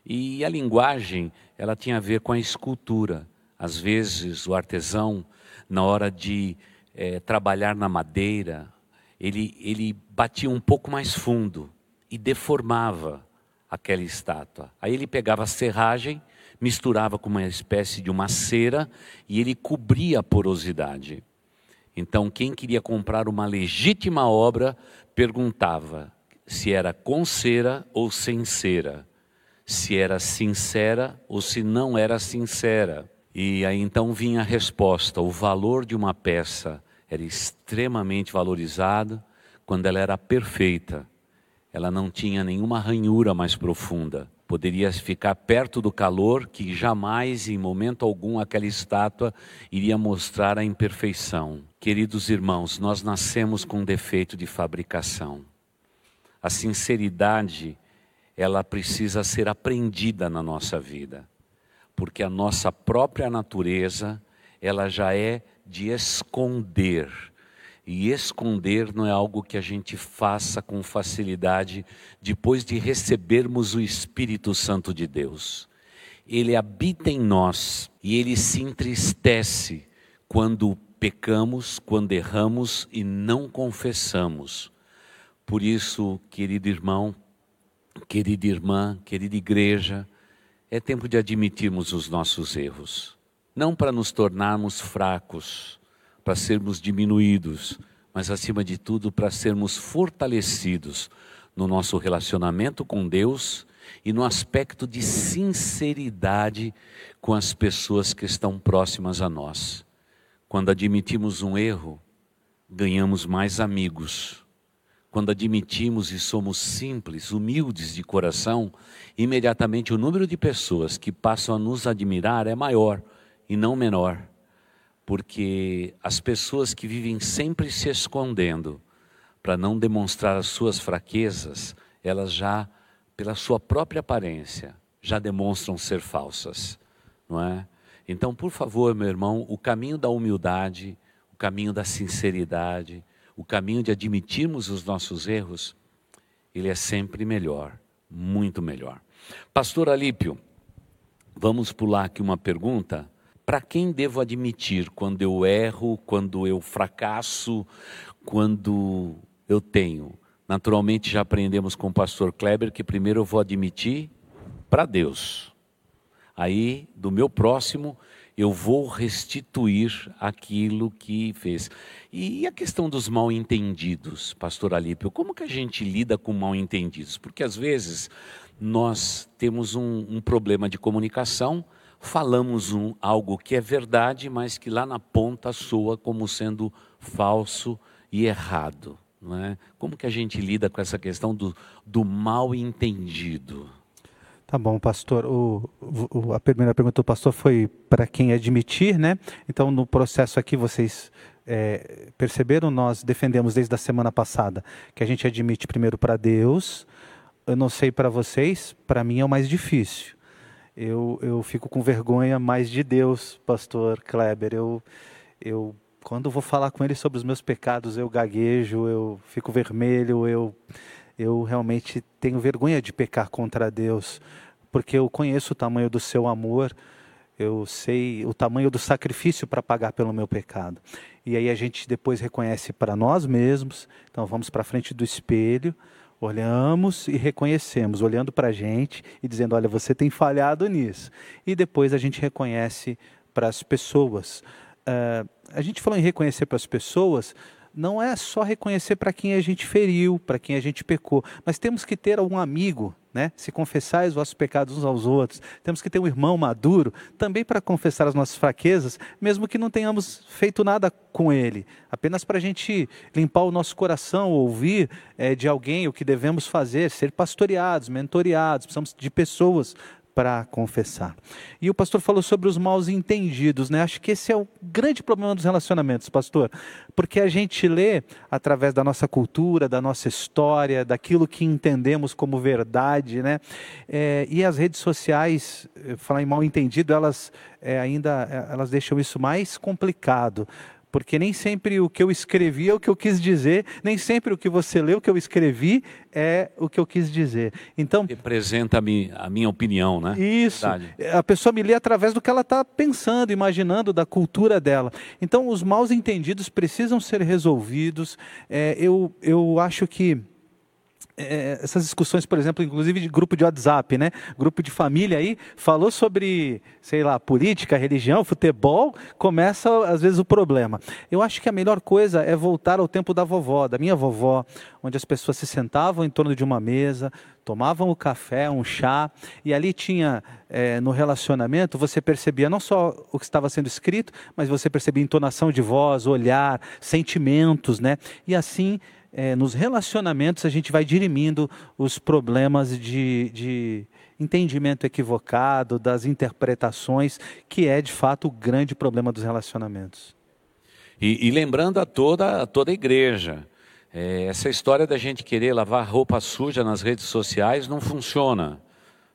E a linguagem, ela tinha a ver com a escultura. Às vezes o artesão, na hora de é, trabalhar na madeira, ele, ele batia um pouco mais fundo e deformava aquela estátua. Aí ele pegava a serragem, misturava com uma espécie de uma cera e ele cobria a porosidade. Então, quem queria comprar uma legítima obra perguntava se era com cera ou sem cera, se era sincera ou se não era sincera. E aí então vinha a resposta: o valor de uma peça era extremamente valorizado quando ela era perfeita ela não tinha nenhuma ranhura mais profunda. Poderia ficar perto do calor, que jamais, em momento algum, aquela estátua iria mostrar a imperfeição. Queridos irmãos, nós nascemos com um defeito de fabricação. A sinceridade, ela precisa ser aprendida na nossa vida, porque a nossa própria natureza, ela já é de esconder e esconder não é algo que a gente faça com facilidade depois de recebermos o Espírito Santo de Deus. Ele habita em nós e ele se entristece quando pecamos, quando erramos e não confessamos. Por isso, querido irmão, querida irmã, querida igreja, é tempo de admitirmos os nossos erros, não para nos tornarmos fracos para sermos diminuídos, mas acima de tudo para sermos fortalecidos no nosso relacionamento com Deus e no aspecto de sinceridade com as pessoas que estão próximas a nós. Quando admitimos um erro, ganhamos mais amigos. Quando admitimos e somos simples, humildes de coração, imediatamente o número de pessoas que passam a nos admirar é maior e não menor porque as pessoas que vivem sempre se escondendo para não demonstrar as suas fraquezas, elas já, pela sua própria aparência, já demonstram ser falsas, não é? Então, por favor, meu irmão, o caminho da humildade, o caminho da sinceridade, o caminho de admitirmos os nossos erros, ele é sempre melhor, muito melhor. Pastor Alípio, vamos pular aqui uma pergunta para quem devo admitir quando eu erro, quando eu fracasso, quando eu tenho? Naturalmente já aprendemos com o pastor Kleber que primeiro eu vou admitir para Deus. Aí, do meu próximo, eu vou restituir aquilo que fez. E a questão dos mal entendidos, pastor Alípio, como que a gente lida com mal entendidos? Porque às vezes nós temos um, um problema de comunicação, falamos um, algo que é verdade, mas que lá na ponta soa como sendo falso e errado. Não é? Como que a gente lida com essa questão do, do mal entendido? Tá bom, pastor. O, o, a primeira pergunta do pastor foi para quem admitir, né? Então, no processo aqui, vocês é, perceberam, nós defendemos desde a semana passada que a gente admite primeiro para Deus. Eu não sei para vocês, para mim é o mais difícil eu, eu fico com vergonha mais de Deus, pastor Kleber. Eu, eu, quando vou falar com ele sobre os meus pecados, eu gaguejo, eu fico vermelho, eu, eu realmente tenho vergonha de pecar contra Deus, porque eu conheço o tamanho do seu amor eu sei o tamanho do sacrifício para pagar pelo meu pecado. E aí a gente depois reconhece para nós mesmos, então vamos para frente do espelho, olhamos e reconhecemos, olhando para a gente e dizendo: olha, você tem falhado nisso. E depois a gente reconhece para as pessoas. Uh, a gente falou em reconhecer para as pessoas, não é só reconhecer para quem a gente feriu, para quem a gente pecou, mas temos que ter algum amigo, né? Se confessar os vossos pecados uns aos outros, temos que ter um irmão maduro também para confessar as nossas fraquezas, mesmo que não tenhamos feito nada com ele, apenas para a gente limpar o nosso coração, ouvir é, de alguém o que devemos fazer, ser pastoreados, mentoreados, precisamos de pessoas para confessar. E o pastor falou sobre os maus entendidos, né? Acho que esse é o grande problema dos relacionamentos, pastor, porque a gente lê através da nossa cultura, da nossa história, daquilo que entendemos como verdade, né? É, e as redes sociais, eh, falar em mal entendido, elas é, ainda eh, elas deixam isso mais complicado porque nem sempre o que eu escrevi é o que eu quis dizer, nem sempre o que você leu, o que eu escrevi, é o que eu quis dizer. Então representa a minha, a minha opinião, né? Isso. Verdade. A pessoa me lê através do que ela está pensando, imaginando da cultura dela. Então os maus entendidos precisam ser resolvidos. É, eu, eu acho que é, essas discussões, por exemplo, inclusive de grupo de WhatsApp, né? Grupo de família aí, falou sobre, sei lá, política, religião, futebol, começa às vezes o problema. Eu acho que a melhor coisa é voltar ao tempo da vovó, da minha vovó, onde as pessoas se sentavam em torno de uma mesa, tomavam o café, um chá, e ali tinha, é, no relacionamento, você percebia não só o que estava sendo escrito, mas você percebia entonação de voz, olhar, sentimentos, né? E assim é, nos relacionamentos a gente vai dirimindo os problemas de, de entendimento equivocado, das interpretações, que é de fato o grande problema dos relacionamentos. E, e lembrando a toda, a toda a igreja, é, essa história da gente querer lavar roupa suja nas redes sociais não funciona.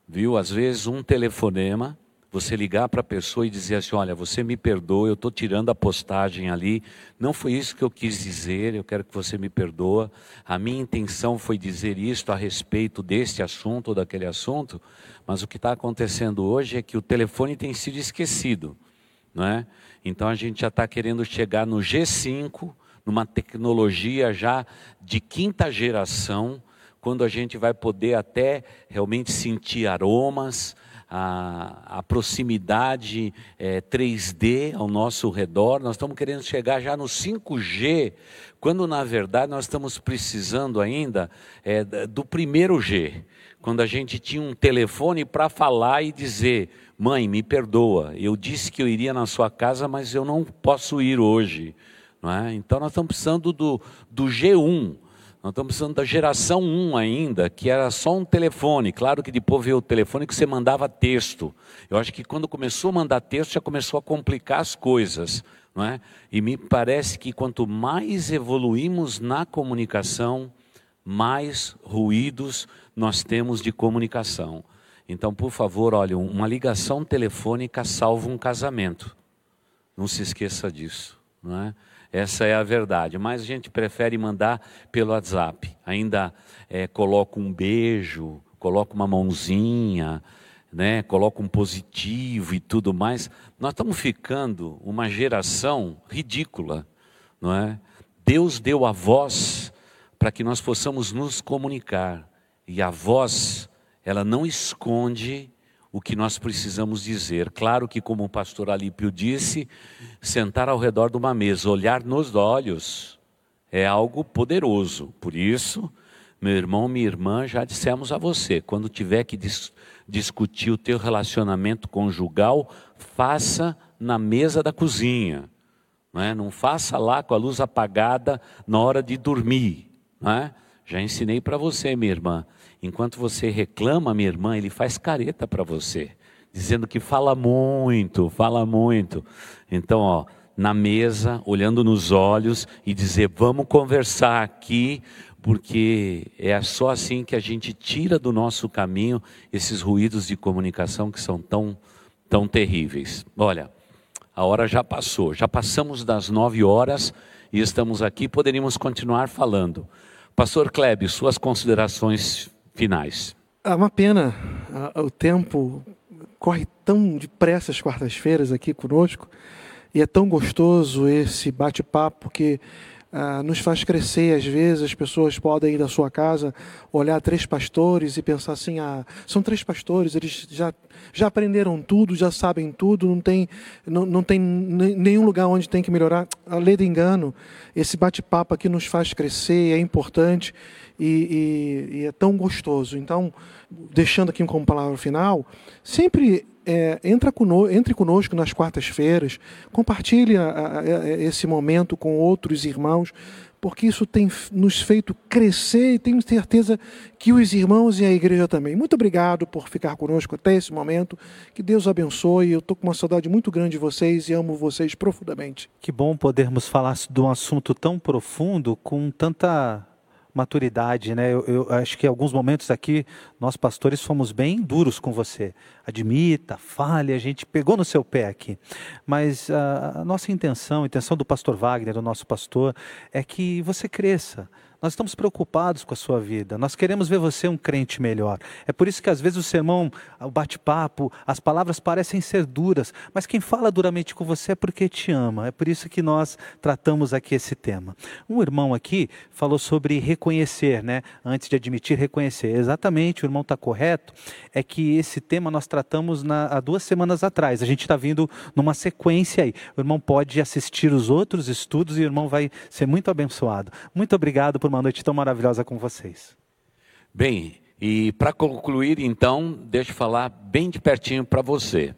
Viu? Às vezes um telefonema você ligar para a pessoa e dizer assim: olha, você me perdoa, eu estou tirando a postagem ali, não foi isso que eu quis dizer, eu quero que você me perdoa. A minha intenção foi dizer isto a respeito deste assunto ou daquele assunto, mas o que está acontecendo hoje é que o telefone tem sido esquecido, não é? Então a gente já está querendo chegar no G5, numa tecnologia já de quinta geração, quando a gente vai poder até realmente sentir aromas a, a proximidade é, 3D ao nosso redor, nós estamos querendo chegar já no 5G, quando na verdade nós estamos precisando ainda é, do primeiro G, quando a gente tinha um telefone para falar e dizer: mãe, me perdoa, eu disse que eu iria na sua casa, mas eu não posso ir hoje. Não é? Então nós estamos precisando do, do G1 nós estamos precisando da geração 1 ainda, que era só um telefone. Claro que depois veio o telefone que você mandava texto. Eu acho que quando começou a mandar texto já começou a complicar as coisas. Não é? E me parece que quanto mais evoluímos na comunicação, mais ruídos nós temos de comunicação. Então, por favor, olha, uma ligação telefônica salva um casamento. Não se esqueça disso. Não é? Essa é a verdade. Mas a gente prefere mandar pelo WhatsApp. Ainda é, coloca um beijo, coloca uma mãozinha, né? coloca um positivo e tudo mais. Nós estamos ficando uma geração ridícula, não é? Deus deu a voz para que nós possamos nos comunicar. E a voz, ela não esconde o que nós precisamos dizer. Claro que, como o pastor Alípio disse, sentar ao redor de uma mesa, olhar nos olhos, é algo poderoso. Por isso, meu irmão, minha irmã, já dissemos a você, quando tiver que dis discutir o teu relacionamento conjugal, faça na mesa da cozinha. Não, é? não faça lá com a luz apagada na hora de dormir. Não é? Já ensinei para você, minha irmã. Enquanto você reclama, minha irmã, ele faz careta para você, dizendo que fala muito, fala muito. Então, ó, na mesa, olhando nos olhos e dizer: vamos conversar aqui, porque é só assim que a gente tira do nosso caminho esses ruídos de comunicação que são tão, tão terríveis. Olha, a hora já passou, já passamos das nove horas e estamos aqui, poderíamos continuar falando. Pastor Klebe, suas considerações finais. É uma pena, o tempo corre tão depressa as quartas-feiras aqui conosco. E é tão gostoso esse bate-papo, porque ah, nos faz crescer. Às vezes as pessoas podem ir da sua casa, olhar três pastores e pensar assim: ah, são três pastores, eles já, já aprenderam tudo, já sabem tudo, não tem, não, não tem nenhum lugar onde tem que melhorar. A lei do engano, esse bate-papo aqui nos faz crescer, é importante e, e, e é tão gostoso. Então, deixando aqui como palavra final, sempre é, entra conosco, entre conosco nas quartas-feiras, compartilhe a, a, esse momento com outros irmãos, porque isso tem nos feito crescer e tenho certeza que os irmãos e a igreja também. Muito obrigado por ficar conosco até esse momento. Que Deus abençoe. Eu estou com uma saudade muito grande de vocês e amo vocês profundamente. Que bom podermos falar de um assunto tão profundo com tanta maturidade, né? Eu, eu, acho que em alguns momentos aqui nós pastores fomos bem duros com você. Admita, fale, a gente pegou no seu pé aqui. Mas a, a nossa intenção, a intenção do pastor Wagner, do nosso pastor, é que você cresça nós estamos preocupados com a sua vida. Nós queremos ver você um crente melhor. É por isso que às vezes o sermão, o bate-papo, as palavras parecem ser duras, mas quem fala duramente com você é porque te ama. É por isso que nós tratamos aqui esse tema. Um irmão aqui falou sobre reconhecer, né? Antes de admitir, reconhecer. Exatamente, o irmão está correto. É que esse tema nós tratamos na, há duas semanas atrás. A gente está vindo numa sequência aí. O irmão pode assistir os outros estudos e o irmão vai ser muito abençoado. Muito obrigado por por uma noite tão maravilhosa com vocês. Bem, e para concluir, então, deixa eu falar bem de pertinho para você.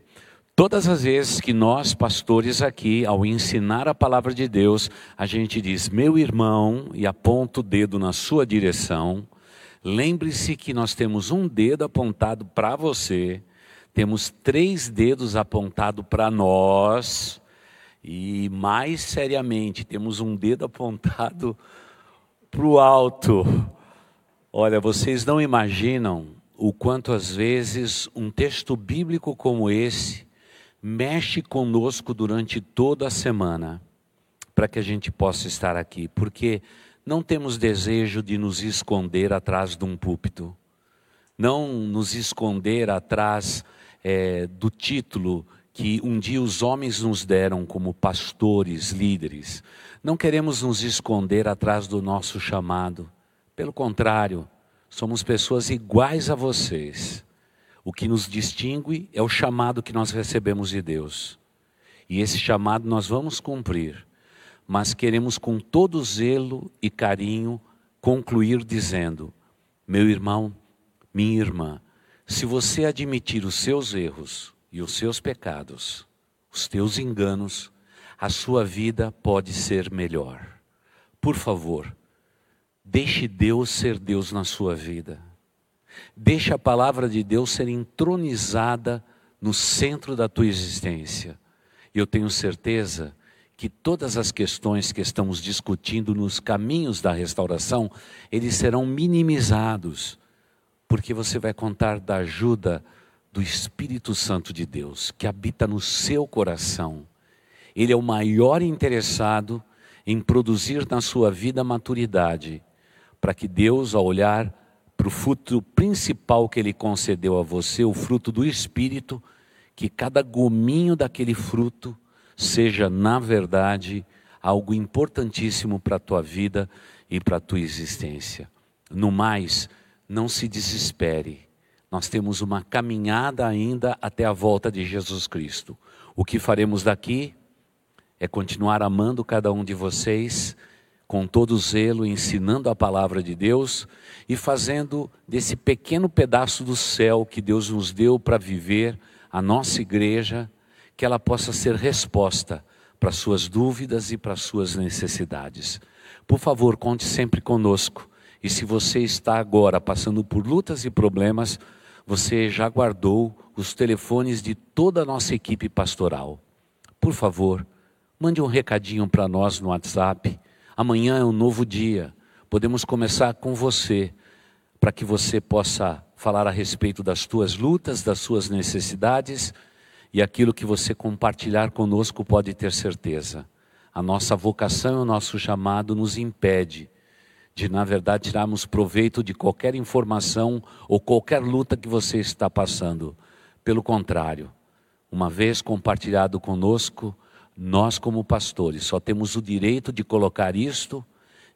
Todas as vezes que nós, pastores aqui, ao ensinar a palavra de Deus, a gente diz, meu irmão, e aponta o dedo na sua direção, lembre-se que nós temos um dedo apontado para você, temos três dedos apontados para nós, e mais seriamente, temos um dedo apontado para o alto. Olha, vocês não imaginam o quanto às vezes um texto bíblico como esse mexe conosco durante toda a semana, para que a gente possa estar aqui, porque não temos desejo de nos esconder atrás de um púlpito, não nos esconder atrás é, do título que um dia os homens nos deram como pastores, líderes. Não queremos nos esconder atrás do nosso chamado. Pelo contrário, somos pessoas iguais a vocês. O que nos distingue é o chamado que nós recebemos de Deus. E esse chamado nós vamos cumprir, mas queremos com todo zelo e carinho concluir dizendo: meu irmão, minha irmã, se você admitir os seus erros e os seus pecados, os teus enganos, a sua vida pode ser melhor. Por favor, deixe Deus ser Deus na sua vida. Deixe a palavra de Deus ser entronizada no centro da tua existência. Eu tenho certeza que todas as questões que estamos discutindo nos caminhos da restauração, eles serão minimizados, porque você vai contar da ajuda do Espírito Santo de Deus, que habita no seu coração ele é o maior interessado em produzir na sua vida maturidade, para que Deus, ao olhar para o fruto principal que Ele concedeu a você, o fruto do Espírito, que cada gominho daquele fruto seja, na verdade, algo importantíssimo para a tua vida e para a tua existência. No mais, não se desespere. Nós temos uma caminhada ainda até a volta de Jesus Cristo. O que faremos daqui é continuar amando cada um de vocês com todo zelo, ensinando a palavra de Deus e fazendo desse pequeno pedaço do céu que Deus nos deu para viver, a nossa igreja, que ela possa ser resposta para suas dúvidas e para suas necessidades. Por favor, conte sempre conosco. E se você está agora passando por lutas e problemas, você já guardou os telefones de toda a nossa equipe pastoral. Por favor, Mande um recadinho para nós no WhatsApp. Amanhã é um novo dia. Podemos começar com você, para que você possa falar a respeito das tuas lutas, das suas necessidades e aquilo que você compartilhar conosco pode ter certeza. A nossa vocação e o nosso chamado nos impede de, na verdade, tirarmos proveito de qualquer informação ou qualquer luta que você está passando. Pelo contrário, uma vez compartilhado conosco, nós, como pastores, só temos o direito de colocar isto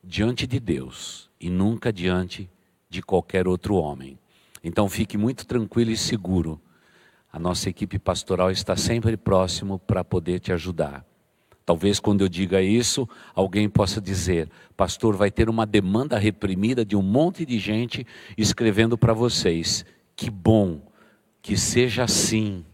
diante de Deus e nunca diante de qualquer outro homem. Então fique muito tranquilo e seguro. A nossa equipe pastoral está sempre próximo para poder te ajudar. Talvez quando eu diga isso, alguém possa dizer: Pastor, vai ter uma demanda reprimida de um monte de gente escrevendo para vocês. Que bom, que seja assim.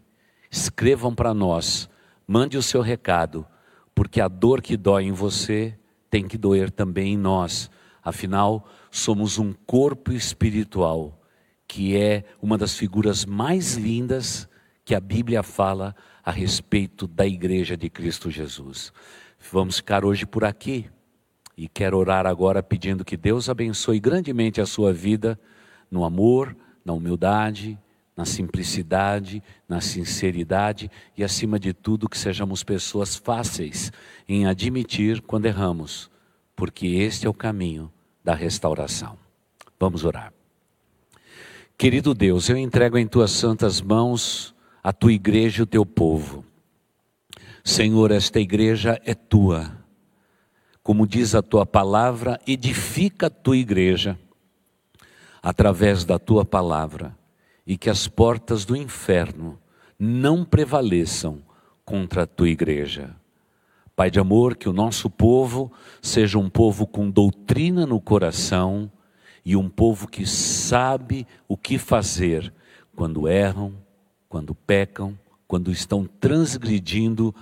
Escrevam para nós, mande o seu recado, porque a dor que dói em você tem que doer também em nós. Afinal, somos um corpo espiritual, que é uma das figuras mais lindas que a Bíblia fala a respeito da igreja de Cristo Jesus. Vamos ficar hoje por aqui e quero orar agora pedindo que Deus abençoe grandemente a sua vida no amor, na humildade, na simplicidade, na sinceridade e, acima de tudo, que sejamos pessoas fáceis em admitir quando erramos, porque este é o caminho da restauração. Vamos orar. Querido Deus, eu entrego em tuas santas mãos a tua igreja e o teu povo. Senhor, esta igreja é tua. Como diz a tua palavra, edifica a tua igreja através da tua palavra e que as portas do inferno não prevaleçam contra a tua igreja. Pai de amor, que o nosso povo seja um povo com doutrina no coração e um povo que sabe o que fazer quando erram, quando pecam, quando estão transgredindo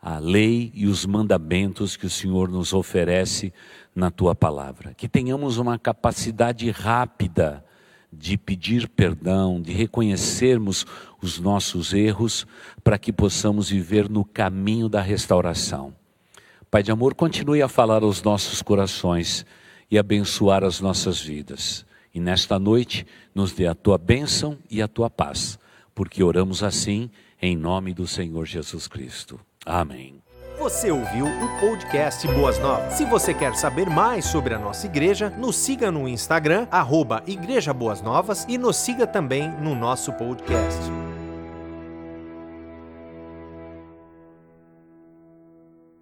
a lei e os mandamentos que o Senhor nos oferece na tua palavra. Que tenhamos uma capacidade rápida de pedir perdão, de reconhecermos os nossos erros, para que possamos viver no caminho da restauração. Pai de amor, continue a falar aos nossos corações e abençoar as nossas vidas. E nesta noite, nos dê a tua bênção e a tua paz, porque oramos assim em nome do Senhor Jesus Cristo. Amém. Você ouviu o podcast Boas Novas. Se você quer saber mais sobre a nossa igreja, nos siga no Instagram, arroba Igreja Boas Novas e nos siga também no nosso podcast.